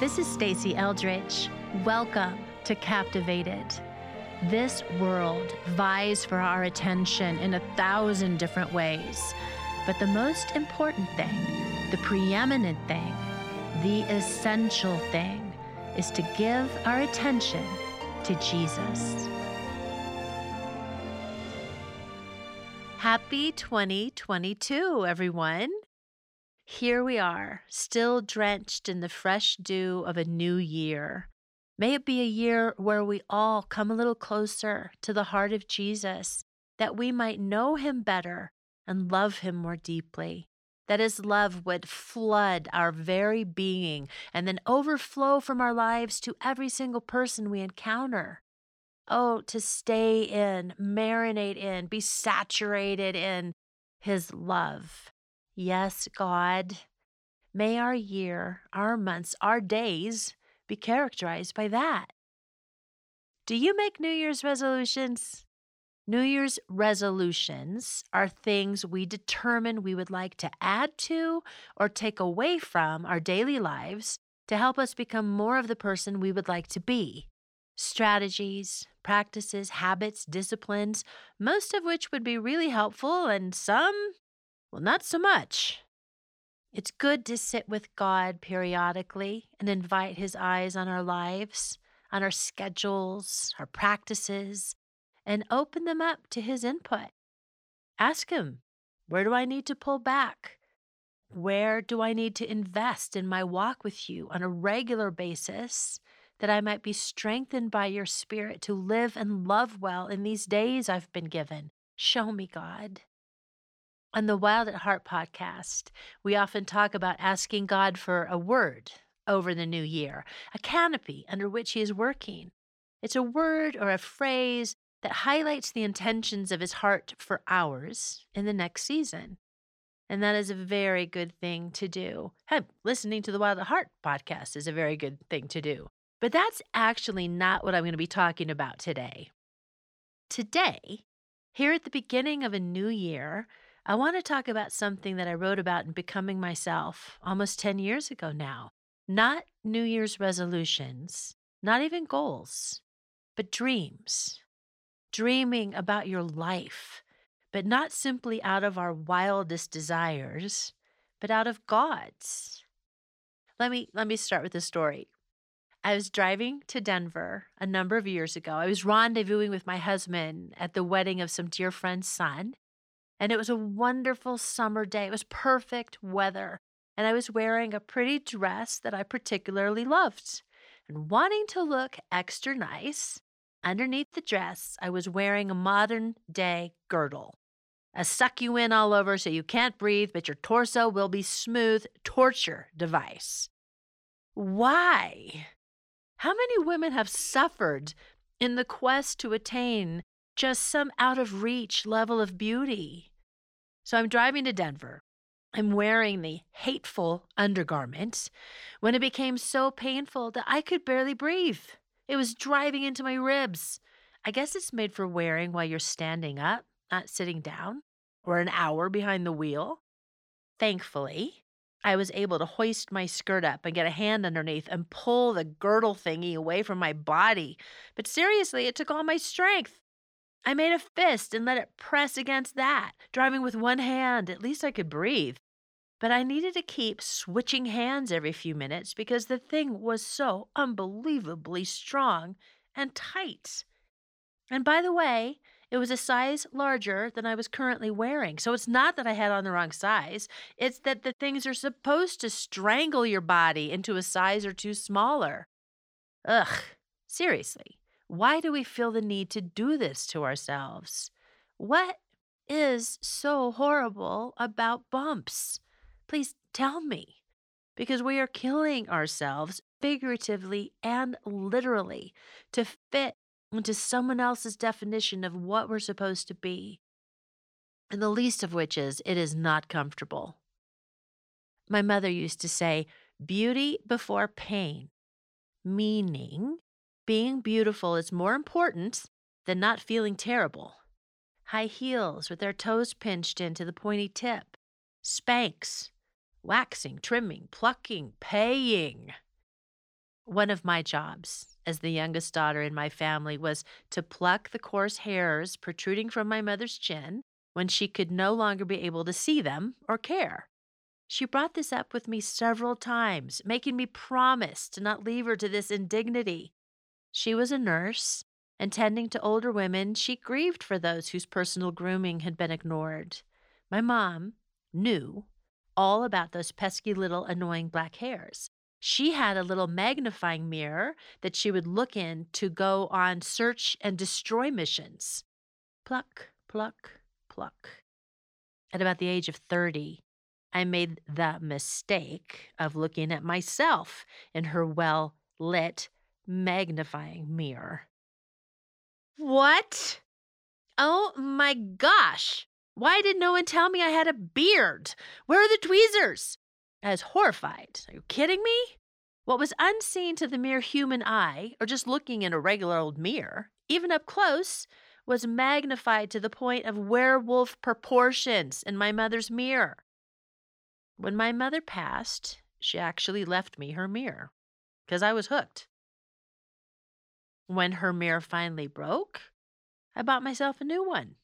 This is Stasi Eldredge. Welcome to Captivated. This world vies for our attention in a thousand different ways. But the most important thing, the preeminent thing, the essential thing is to give our attention to Jesus. Happy 2022, everyone. Here we are, still drenched in the fresh dew of a new year. May it be a year where we all come a little closer to the heart of Jesus, that we might know him better and love him more deeply. That his love would flood our very being and then overflow from our lives to every single person we encounter. Oh, to stay in, marinate in, be saturated in his love. Yes, God, may our year, our months, our days be characterized by that. Do you make New Year's resolutions? New Year's resolutions are things we determine we would like to add to or take away from our daily lives to help us become more of the person we would like to be. Strategies, practices, habits, disciplines, most of which would be really helpful, and some well, not so much. It's good to sit with God periodically and invite His eyes on our lives, on our schedules, our practices, and open them up to His input. Ask Him, where do I need to pull back? Where do I need to invest in my walk with you on a regular basis that I might be strengthened by your Spirit to live and love well in these days I've been given? Show me, God. On the Wild at Heart podcast, we often talk about asking God for a word over the new year, a canopy under which He is working. It's a word or a phrase that highlights the intentions of His heart for ours in the next season. And that is a very good thing to do. Hey, listening to the Wild at Heart podcast is a very good thing to do. But that's actually not what I'm going to be talking about today. Today, here at the beginning of a new year, I want to talk about something that I wrote about in Becoming Myself almost 10 years ago now. Not New Year's resolutions, not even goals, but dreams. Dreaming about your life, but not simply out of our wildest desires, but out of God's. Let me let me start with a story. I was driving to Denver a number of years ago. I was rendezvousing with my husband at the wedding of some dear friend's son. And it was a wonderful summer day. It was perfect weather. And I was wearing a pretty dress that I particularly loved. And wanting to look extra nice, underneath the dress, I was wearing a modern day girdle. A suck you in all over so you can't breathe, but your torso will be smooth torture device. Why? How many women have suffered in the quest to attain just some out of reach level of beauty. So I'm driving to Denver. I'm wearing the hateful undergarment when it became so painful that I could barely breathe. It was driving into my ribs. I guess it's made for wearing while you're standing up, not sitting down, or an hour behind the wheel. Thankfully, I was able to hoist my skirt up and get a hand underneath and pull the girdle thingy away from my body. But seriously, it took all my strength. I made a fist and let it press against that, driving with one hand. At least I could breathe. But I needed to keep switching hands every few minutes because the thing was so unbelievably strong and tight. And by the way, it was a size larger than I was currently wearing. So it's not that I had on the wrong size, it's that the things are supposed to strangle your body into a size or two smaller. Ugh, seriously. Why do we feel the need to do this to ourselves? What is so horrible about bumps? Please tell me. Because we are killing ourselves figuratively and literally to fit into someone else's definition of what we're supposed to be. And the least of which is it is not comfortable. My mother used to say, beauty before pain, meaning being beautiful is more important than not feeling terrible. High heels with their toes pinched into the pointy tip. Spanx. Waxing, trimming, plucking, paying. One of my jobs as the youngest daughter in my family was to pluck the coarse hairs protruding from my mother's chin when she could no longer be able to see them or care. She brought this up with me several times, making me promise to not leave her to this indignity. She was a nurse, and tending to older women, she grieved for those whose personal grooming had been ignored. My mom knew all about those pesky little annoying black hairs she had a little magnifying mirror that she would look in to go on search and destroy missions. Pluck, pluck, pluck. At about the age of 30, I made the mistake of looking at myself in her well lit magnifying mirror. What? Oh my gosh! Why did no one tell me I had a beard? Where are the tweezers? I was horrified. Are you kidding me? What was unseen to the mere human eye, or just looking in a regular old mirror, even up close, was magnified to the point of werewolf proportions in my mother's mirror. When my mother passed, she actually left me her mirror because I was hooked. When her mirror finally broke, I bought myself a new one,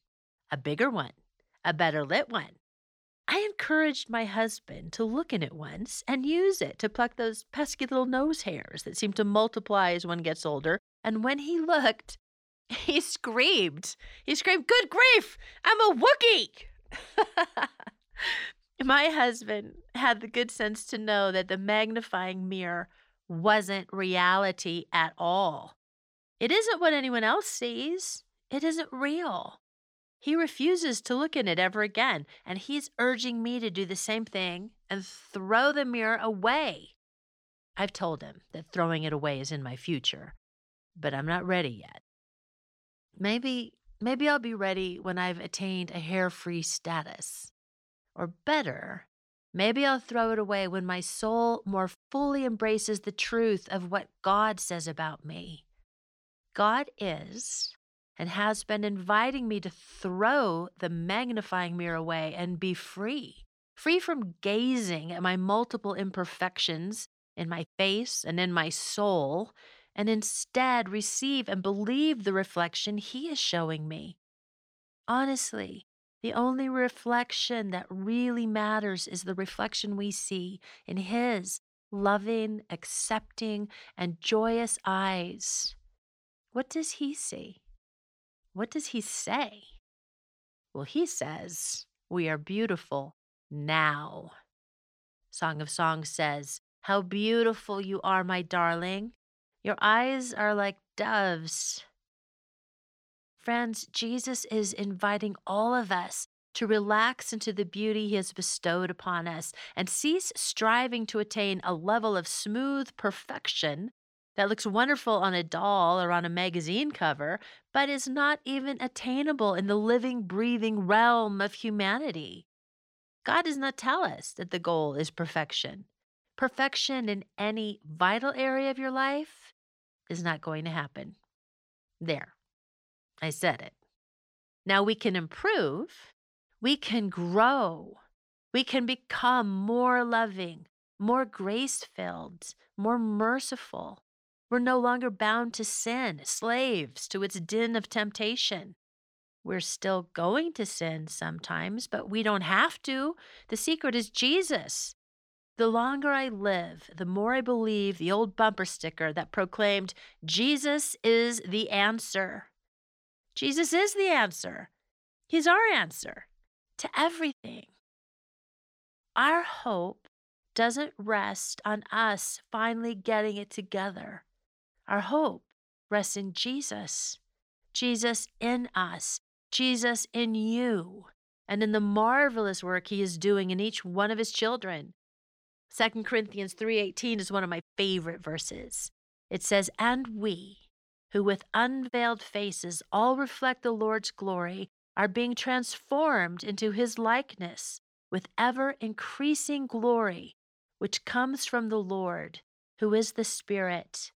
a bigger one, a better lit one. I encouraged my husband to look in it once and use it to pluck those pesky little nose hairs that seem to multiply as one gets older. And when he looked, he screamed. He screamed, Good grief, I'm a Wookie! my husband had the good sense to know that the magnifying mirror wasn't reality at all. It isn't what anyone else sees, it isn't real. He refuses to look in it ever again, and he's urging me to do the same thing and throw the mirror away. I've told him that throwing it away is in my future, but I'm not ready yet. Maybe maybe I'll be ready when I've attained a hair-free status. Or better, maybe I'll throw it away when my soul more fully embraces the truth of what God says about me. God is and has been inviting me to throw the magnifying mirror away and be free, free from gazing at my multiple imperfections in my face and in my soul, and instead receive and believe the reflection He is showing me. Honestly, the only reflection that really matters is the reflection we see in His loving, accepting, and joyous eyes. What does He see? What does he say? Well, he says, We are beautiful now. Song of Songs says, How beautiful you are, my darling. Your eyes are like doves. Friends, Jesus is inviting all of us to relax into the beauty he has bestowed upon us and cease striving to attain a level of smooth perfection that looks wonderful on a doll or on a magazine cover, but is not even attainable in the living, breathing realm of humanity. God does not tell us that the goal is perfection. Perfection in any vital area of your life is not going to happen. There, I said it. Now we can improve, we can grow, we can become more loving, more grace filled, more merciful, we're no longer bound to sin, slaves to its din of temptation. We're still going to sin sometimes, but we don't have to. The secret is Jesus. The longer I live, the more I believe the old bumper sticker that proclaimed, Jesus is the answer. Jesus is the answer. He's our answer to everything. Our hope doesn't rest on us finally getting it together. Our hope rests in Jesus, Jesus in us, Jesus in you, and in the marvelous work he is doing in each one of his children. 2 Corinthians 3:18 is one of my favorite verses. It says, "And we, who with unveiled faces all reflect the Lord's glory, are being transformed into his likeness with ever increasing glory, which comes from the Lord, who is the Spirit."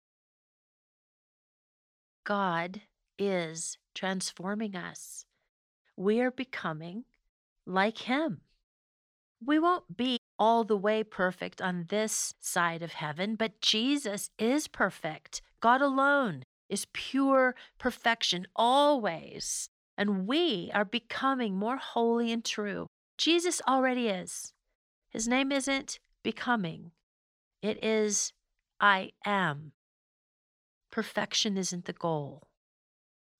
God is transforming us. We are becoming like Him. We won't be all the way perfect on this side of heaven, but Jesus is perfect. God alone is pure perfection always. And we are becoming more holy and true. Jesus already is. His name isn't becoming, it is I am. Perfection isn't the goal,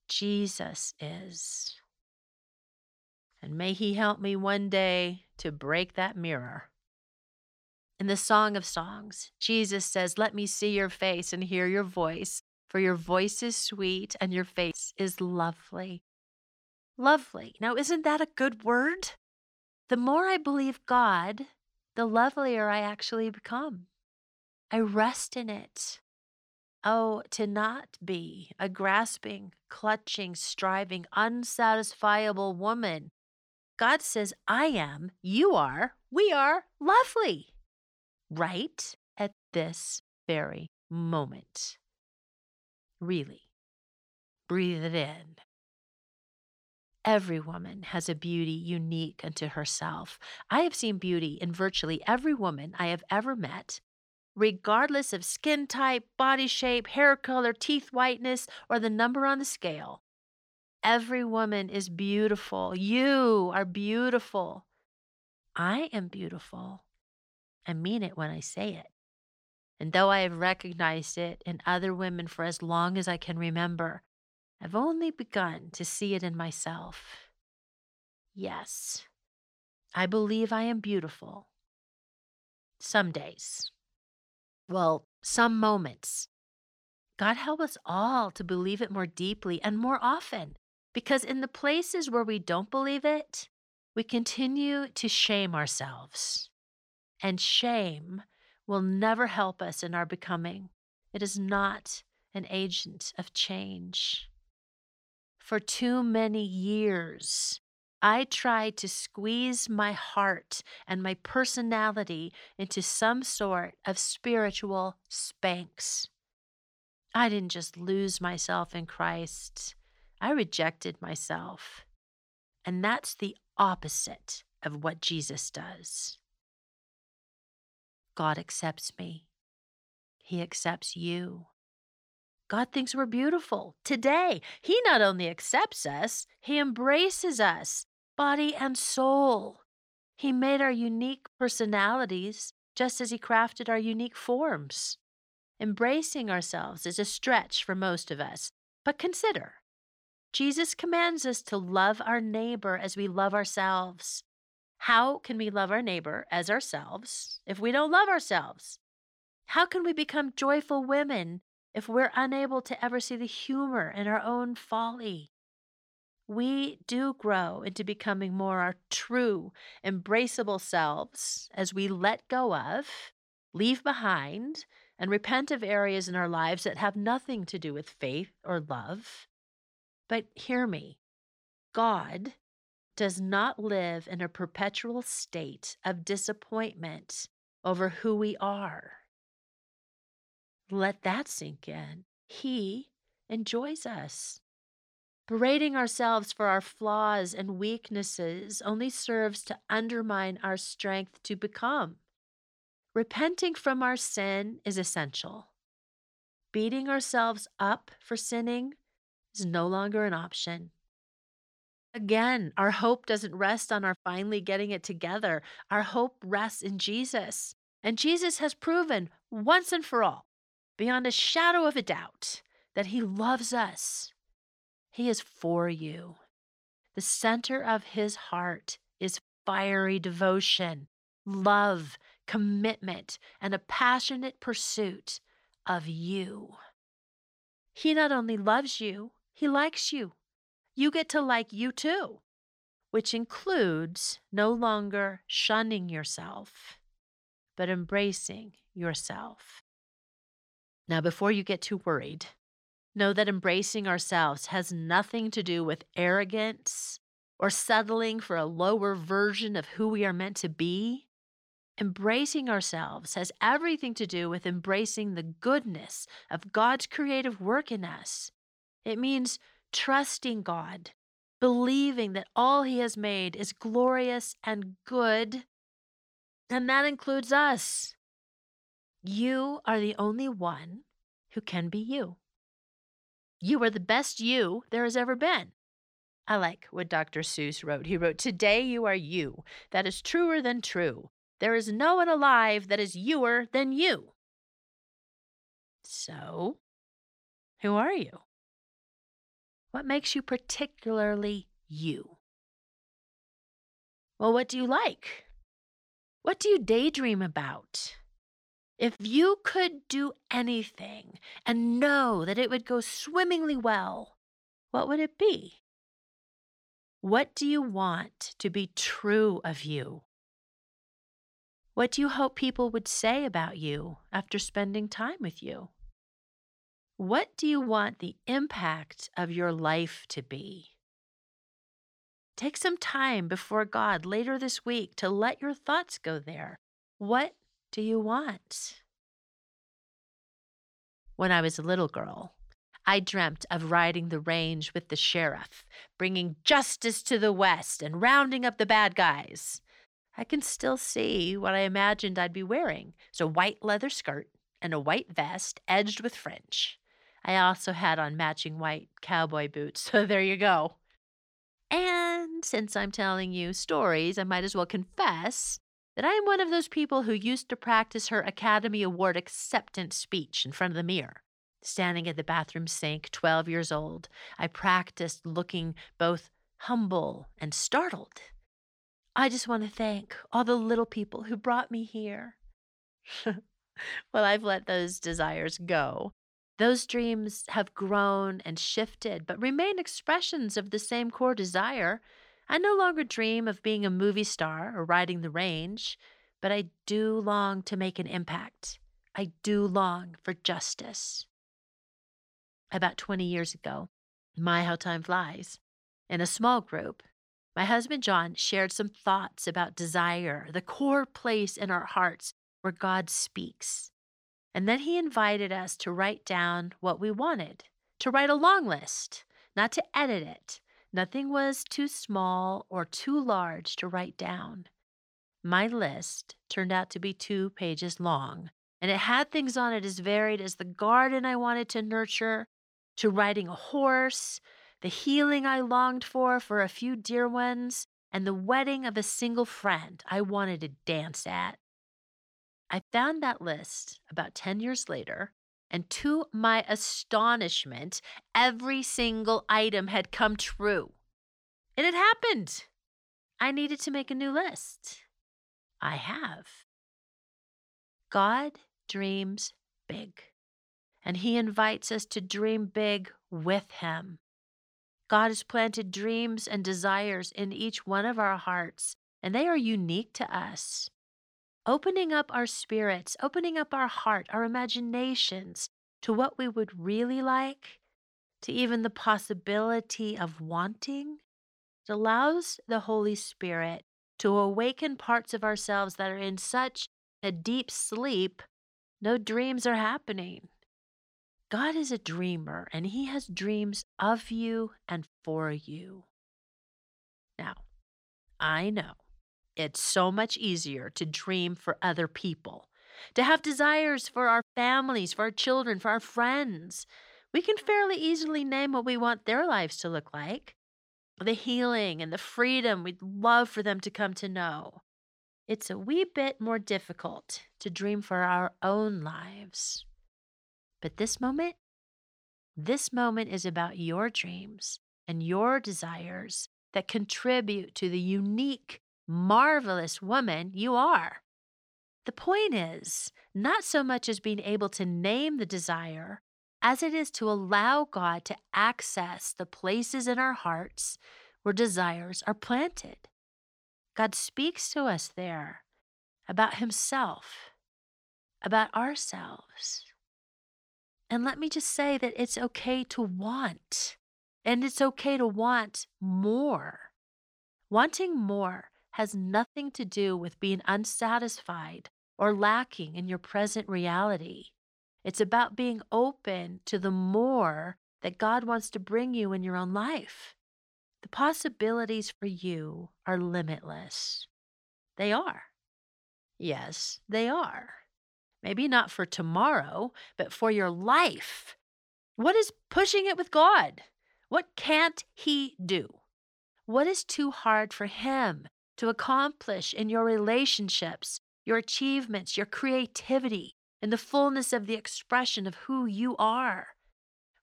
Jesus is. And may He help me one day to break that mirror. In the Song of Songs, Jesus says, Let me see your face and hear your voice, for your voice is sweet and your face is lovely. Lovely. Now, isn't that a good word? The more I believe God, the lovelier I actually become. I rest in it. Oh, to not be a grasping, clutching, striving, unsatisfiable woman God says, I am, you are, we are lovely right at this very moment. Really. Breathe it in. Every woman has a beauty unique unto herself. I have seen beauty in virtually every woman I have ever met, regardless of skin type, body shape, hair color, teeth whiteness, or the number on the scale. Every woman is beautiful. You are beautiful. I am beautiful. I mean it when I say it. And though I have recognized it in other women for as long as I can remember, I've only begun to see it in myself. Yes, I believe I am beautiful. Some days. Well, some moments. God help us all to believe it more deeply and more often. Because in the places where we don't believe it, we continue to shame ourselves. And shame will never help us in our becoming. It is not an agent of change. For too many years, I tried to squeeze my heart and my personality into some sort of spiritual Spanx. I didn't just lose myself in Christ. I rejected myself. And that's the opposite of what Jesus does. God accepts me, He accepts you. God thinks we're beautiful today. He not only accepts us, He embraces us, body and soul. He made our unique personalities just as He crafted our unique forms. Embracing ourselves is a stretch for most of us, but consider Jesus commands us to love our neighbor as we love ourselves. How can we love our neighbor as ourselves if we don't love ourselves? How can we become joyful women if we're unable to ever see the humor in our own folly? We do grow into becoming more our true, embraceable selves as we let go of, leave behind, and repent of areas in our lives that have nothing to do with faith or love. But hear me God does not live in a perpetual state of disappointment over who we are. Let that sink in. He enjoys us. Berating ourselves for our flaws and weaknesses only serves to undermine our strength to become. Repenting from our sin is essential. Beating ourselves up for sinning is no longer an option. Again, our hope doesn't rest on our finally getting it together. Our hope rests in Jesus. And Jesus has proven once and for all, beyond a shadow of a doubt, that he loves us. He is for you. The center of his heart is fiery devotion, love, commitment, and a passionate pursuit of you. He not only loves you, he likes you. You get to like you too, which includes no longer shunning yourself, but embracing yourself. Now, before you get too worried, know that embracing ourselves has nothing to do with arrogance or settling for a lower version of who we are meant to be. Embracing ourselves has everything to do with embracing the goodness of God's creative work in us it means trusting God, believing that all He has made is glorious and good. And that includes us. You are the only one who can be you. You are the best you there has ever been. I like what Dr. Seuss wrote. He wrote, Today you are you. That is truer than true. There is no one alive that is youer than you. So, who are you? What makes you particularly you? Well, what do you like? What do you daydream about? If you could do anything and know that it would go swimmingly well, what would it be? What do you want to be true of you? What do you hope people would say about you after spending time with you? What do you want the impact of your life to be? Take some time before God later this week to let your thoughts go there. What do you want? When I was a little girl, I dreamt of riding the range with the sheriff, bringing justice to the West and rounding up the bad guys. I can still see what I imagined I'd be wearing. a white leather skirt and a white vest edged with fringe. I also had on matching white cowboy boots, so there you go. And since I'm telling you stories, I might as well confess that I am one of those people who used to practice her Academy Award acceptance speech in front of the mirror. Standing at the bathroom sink, 12 years old, I practiced looking both humble and startled. I just want to thank all the little people who brought me here. well, I've let those desires go. Those dreams have grown and shifted, but remain expressions of the same core desire. I no longer dream of being a movie star or riding the range, but I do long to make an impact. I do long for justice. About 20 years ago, my How Time Flies, in a small group, my husband John shared some thoughts about desire, the core place in our hearts where God speaks. And then he invited us to write down what we wanted, to write a long list, not to edit it. Nothing was too small or too large to write down. My list turned out to be two pages long, and it had things on it as varied as the garden I wanted to nurture, to riding a horse, the healing I longed for for a few dear ones, and the wedding of a single friend I wanted to dance at. I found that list about 10 years later, and to my astonishment, every single item had come true. It had happened. I needed to make a new list. I have. God dreams big, and He invites us to dream big with Him. God has planted dreams and desires in each one of our hearts, and they are unique to us opening up our spirits, opening up our heart, our imaginations to what we would really like, to even the possibility of wanting, it allows the Holy Spirit to awaken parts of ourselves that are in such a deep sleep, no dreams are happening. God is a dreamer, and He has dreams of you and for you. Now, I know it's so much easier to dream for other people, to have desires for our families, for our children, for our friends. We can fairly easily name what we want their lives to look like the healing and the freedom we'd love for them to come to know. It's a wee bit more difficult to dream for our own lives. But this moment, this moment is about your dreams and your desires that contribute to the unique marvelous woman you are. The point is not so much as being able to name the desire as it is to allow God to access the places in our hearts where desires are planted. God speaks to us there about Himself, about ourselves. And let me just say that it's okay to want, and it's okay to want more. Wanting more has nothing to do with being unsatisfied or lacking in your present reality. It's about being open to the more that God wants to bring you in your own life. The possibilities for you are limitless. They are. Yes, they are. Maybe not for tomorrow, but for your life. What is pushing it with God? What can't He do? What is too hard for Him to accomplish in your relationships, your achievements, your creativity, in the fullness of the expression of who you are?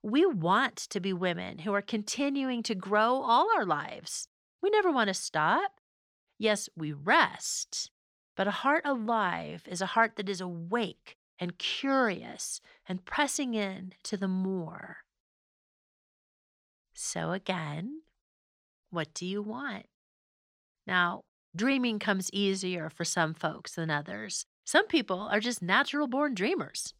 We want to be women who are continuing to grow all our lives. We never want to stop. Yes, we rest, but a heart alive is a heart that is awake and curious and pressing in to the more. So, again, what do you want? Now, dreaming comes easier for some folks than others. Some people are just natural born dreamers.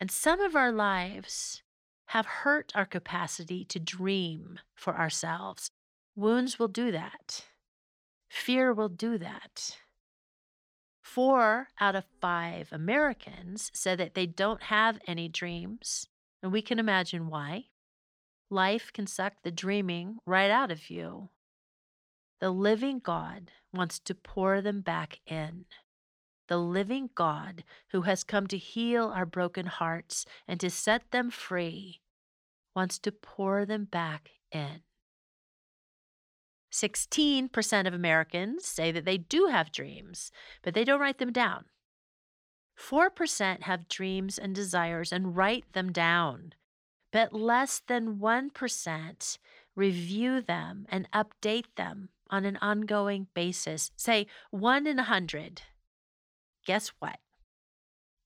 And some of our lives have hurt our capacity to dream for ourselves. Wounds will do that. Fear will do that. Four out of five Americans said that they don't have any dreams, and we can imagine why. Life can suck the dreaming right out of you. The living God wants to pour them back in. The living God who has come to heal our broken hearts and to set them free wants to pour them back in. 16% of Americans say that they do have dreams, but they don't write them down. 4% have dreams and desires and write them down, but less than 1% review them and update them on an ongoing basis. Say 1 in a 100. Guess what?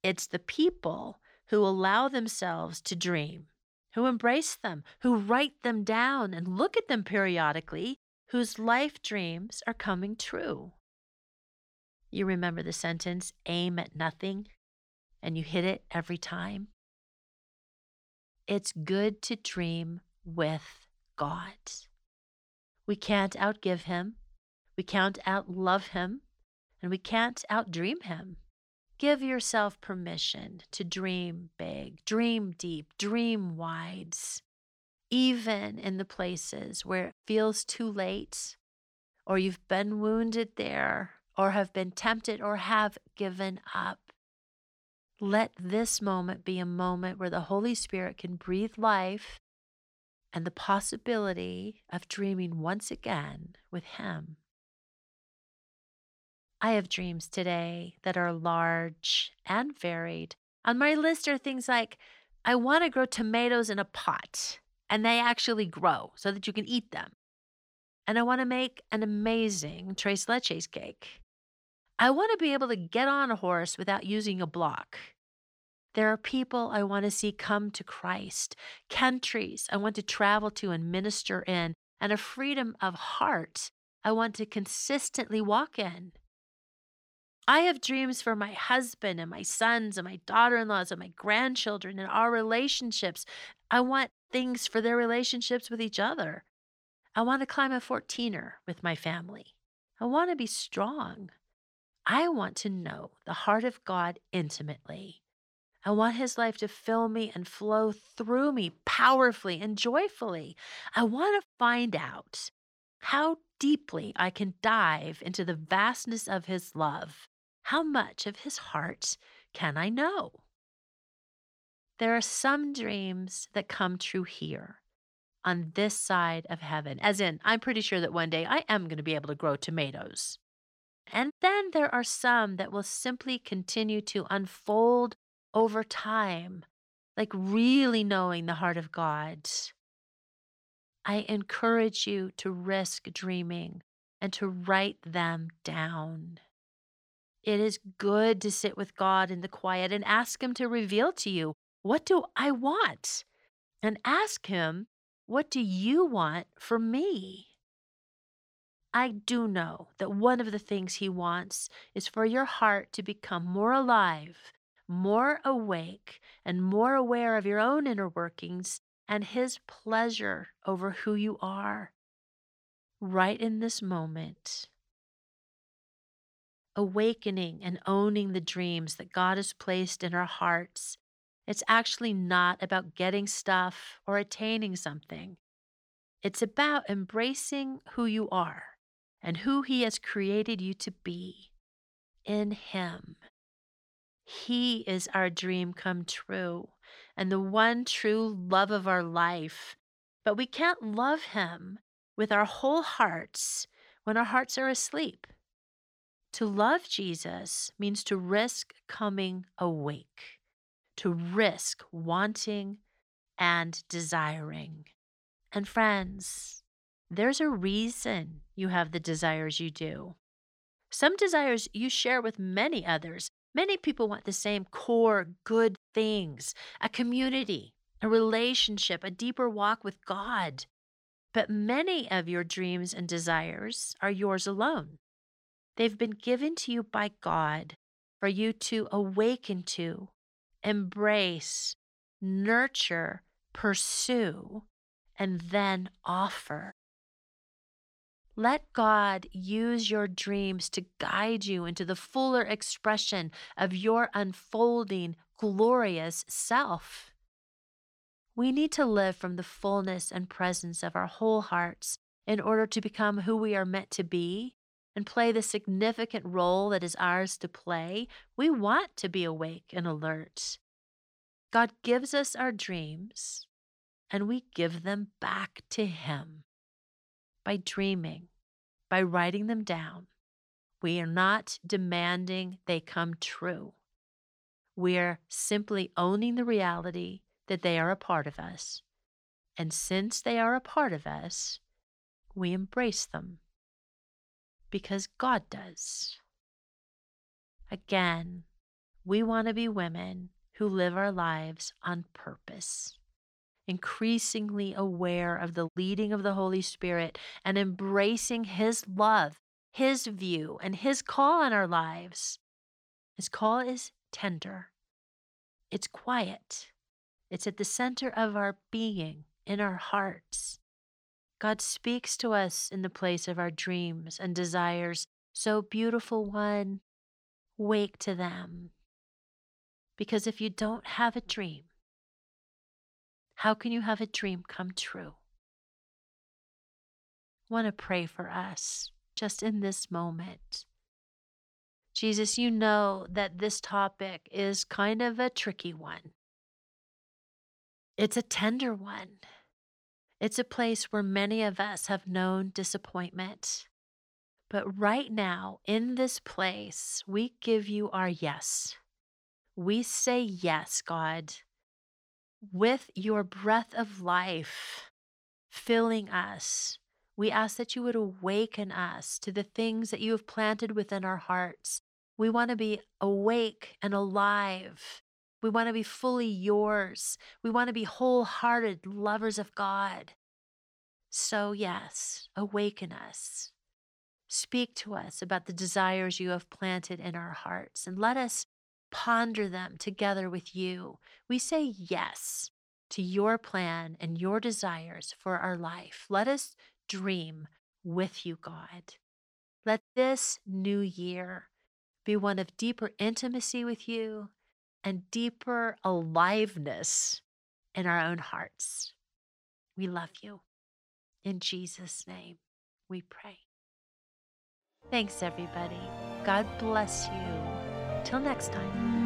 It's the people who allow themselves to dream, who embrace them, who write them down and look at them periodically whose life dreams are coming true. You remember the sentence, aim at nothing, and you hit it every time? It's good to dream with God. We can't outgive Him, we can't outlove Him, and we can't outdream Him. Give yourself permission to dream big, dream deep, dream wide, even in the places where it feels too late, or you've been wounded there, or have been tempted, or have given up. Let this moment be a moment where the Holy Spirit can breathe life and the possibility of dreaming once again with Him. I have dreams today that are large and varied. On my list are things like I want to grow tomatoes in a pot and they actually grow so that you can eat them. And I want to make an amazing tres leches cake. I want to be able to get on a horse without using a block. There are people I want to see come to Christ, countries I want to travel to and minister in, and a freedom of heart I want to consistently walk in. I have dreams for my husband and my sons and my daughter in laws and my grandchildren and our relationships. I want things for their relationships with each other. I want to climb a 14er with my family. I want to be strong. I want to know the heart of God intimately. I want his life to fill me and flow through me powerfully and joyfully. I want to find out how deeply I can dive into the vastness of his love. How much of his heart can I know? There are some dreams that come true here on this side of heaven, as in, I'm pretty sure that one day I am going to be able to grow tomatoes. And then there are some that will simply continue to unfold over time, like really knowing the heart of God. I encourage you to risk dreaming and to write them down. It is good to sit with God in the quiet and ask Him to reveal to you what do I want? And ask Him, What do you want for me? I do know that one of the things He wants is for your heart to become more alive, more awake, and more aware of your own inner workings and His pleasure over who you are. Right in this moment, awakening and owning the dreams that God has placed in our hearts it's actually not about getting stuff or attaining something. It's about embracing who you are and who He has created you to be. in Him. He is our dream come true and the one true love of our life. But we can't love Him with our whole hearts when our hearts are asleep. To love Jesus means to risk coming awake, to risk wanting and desiring. And friends, there's a reason you have the desires you do. Some desires you share with many others. Many people want the same core good things a community, a relationship, a deeper walk with God. But many of your dreams and desires are yours alone. They've been given to you by God for you to awaken to, embrace, nurture, pursue, and then offer. Let God use your dreams to guide you into the fuller expression of your unfolding, glorious self. We need to live from the fullness and presence of our whole hearts in order to become who we are meant to be and play the significant role that is ours to play. We want to be awake and alert. God gives us our dreams and we give them back to Him by dreaming, by writing them down. We are not demanding they come true. We are simply owning the reality that they are a part of us. And since they are a part of us, we embrace them because God does. Again, we want to be women who live our lives on purpose increasingly aware of the leading of the Holy Spirit and embracing His love, His view, and His call on our lives. His call is tender, it's quiet, it's at the center of our being, in our hearts. God speaks to us in the place of our dreams and desires. So, beautiful one, wake to them. Because if you don't have a dream, how can you have a dream come true? I want to pray for us just in this moment. Jesus, you know that this topic is kind of a tricky one. It's a tender one. It's a place where many of us have known disappointment. But right now, in this place, we give you our yes. We say yes, God with your breath of life filling us. We ask that you would awaken us to the things that you have planted within our hearts. We want to be awake and alive. We want to be fully yours. We want to be wholehearted lovers of God. So, yes, awaken us. Speak to us about the desires you have planted in our hearts and let us ponder them together with you. We say yes to your plan and your desires for our life. Let us dream with you, God. Let this new year be one of deeper intimacy with you and deeper aliveness in our own hearts. We love you. In Jesus' name, we pray. Thanks, everybody. God bless you. Till next time.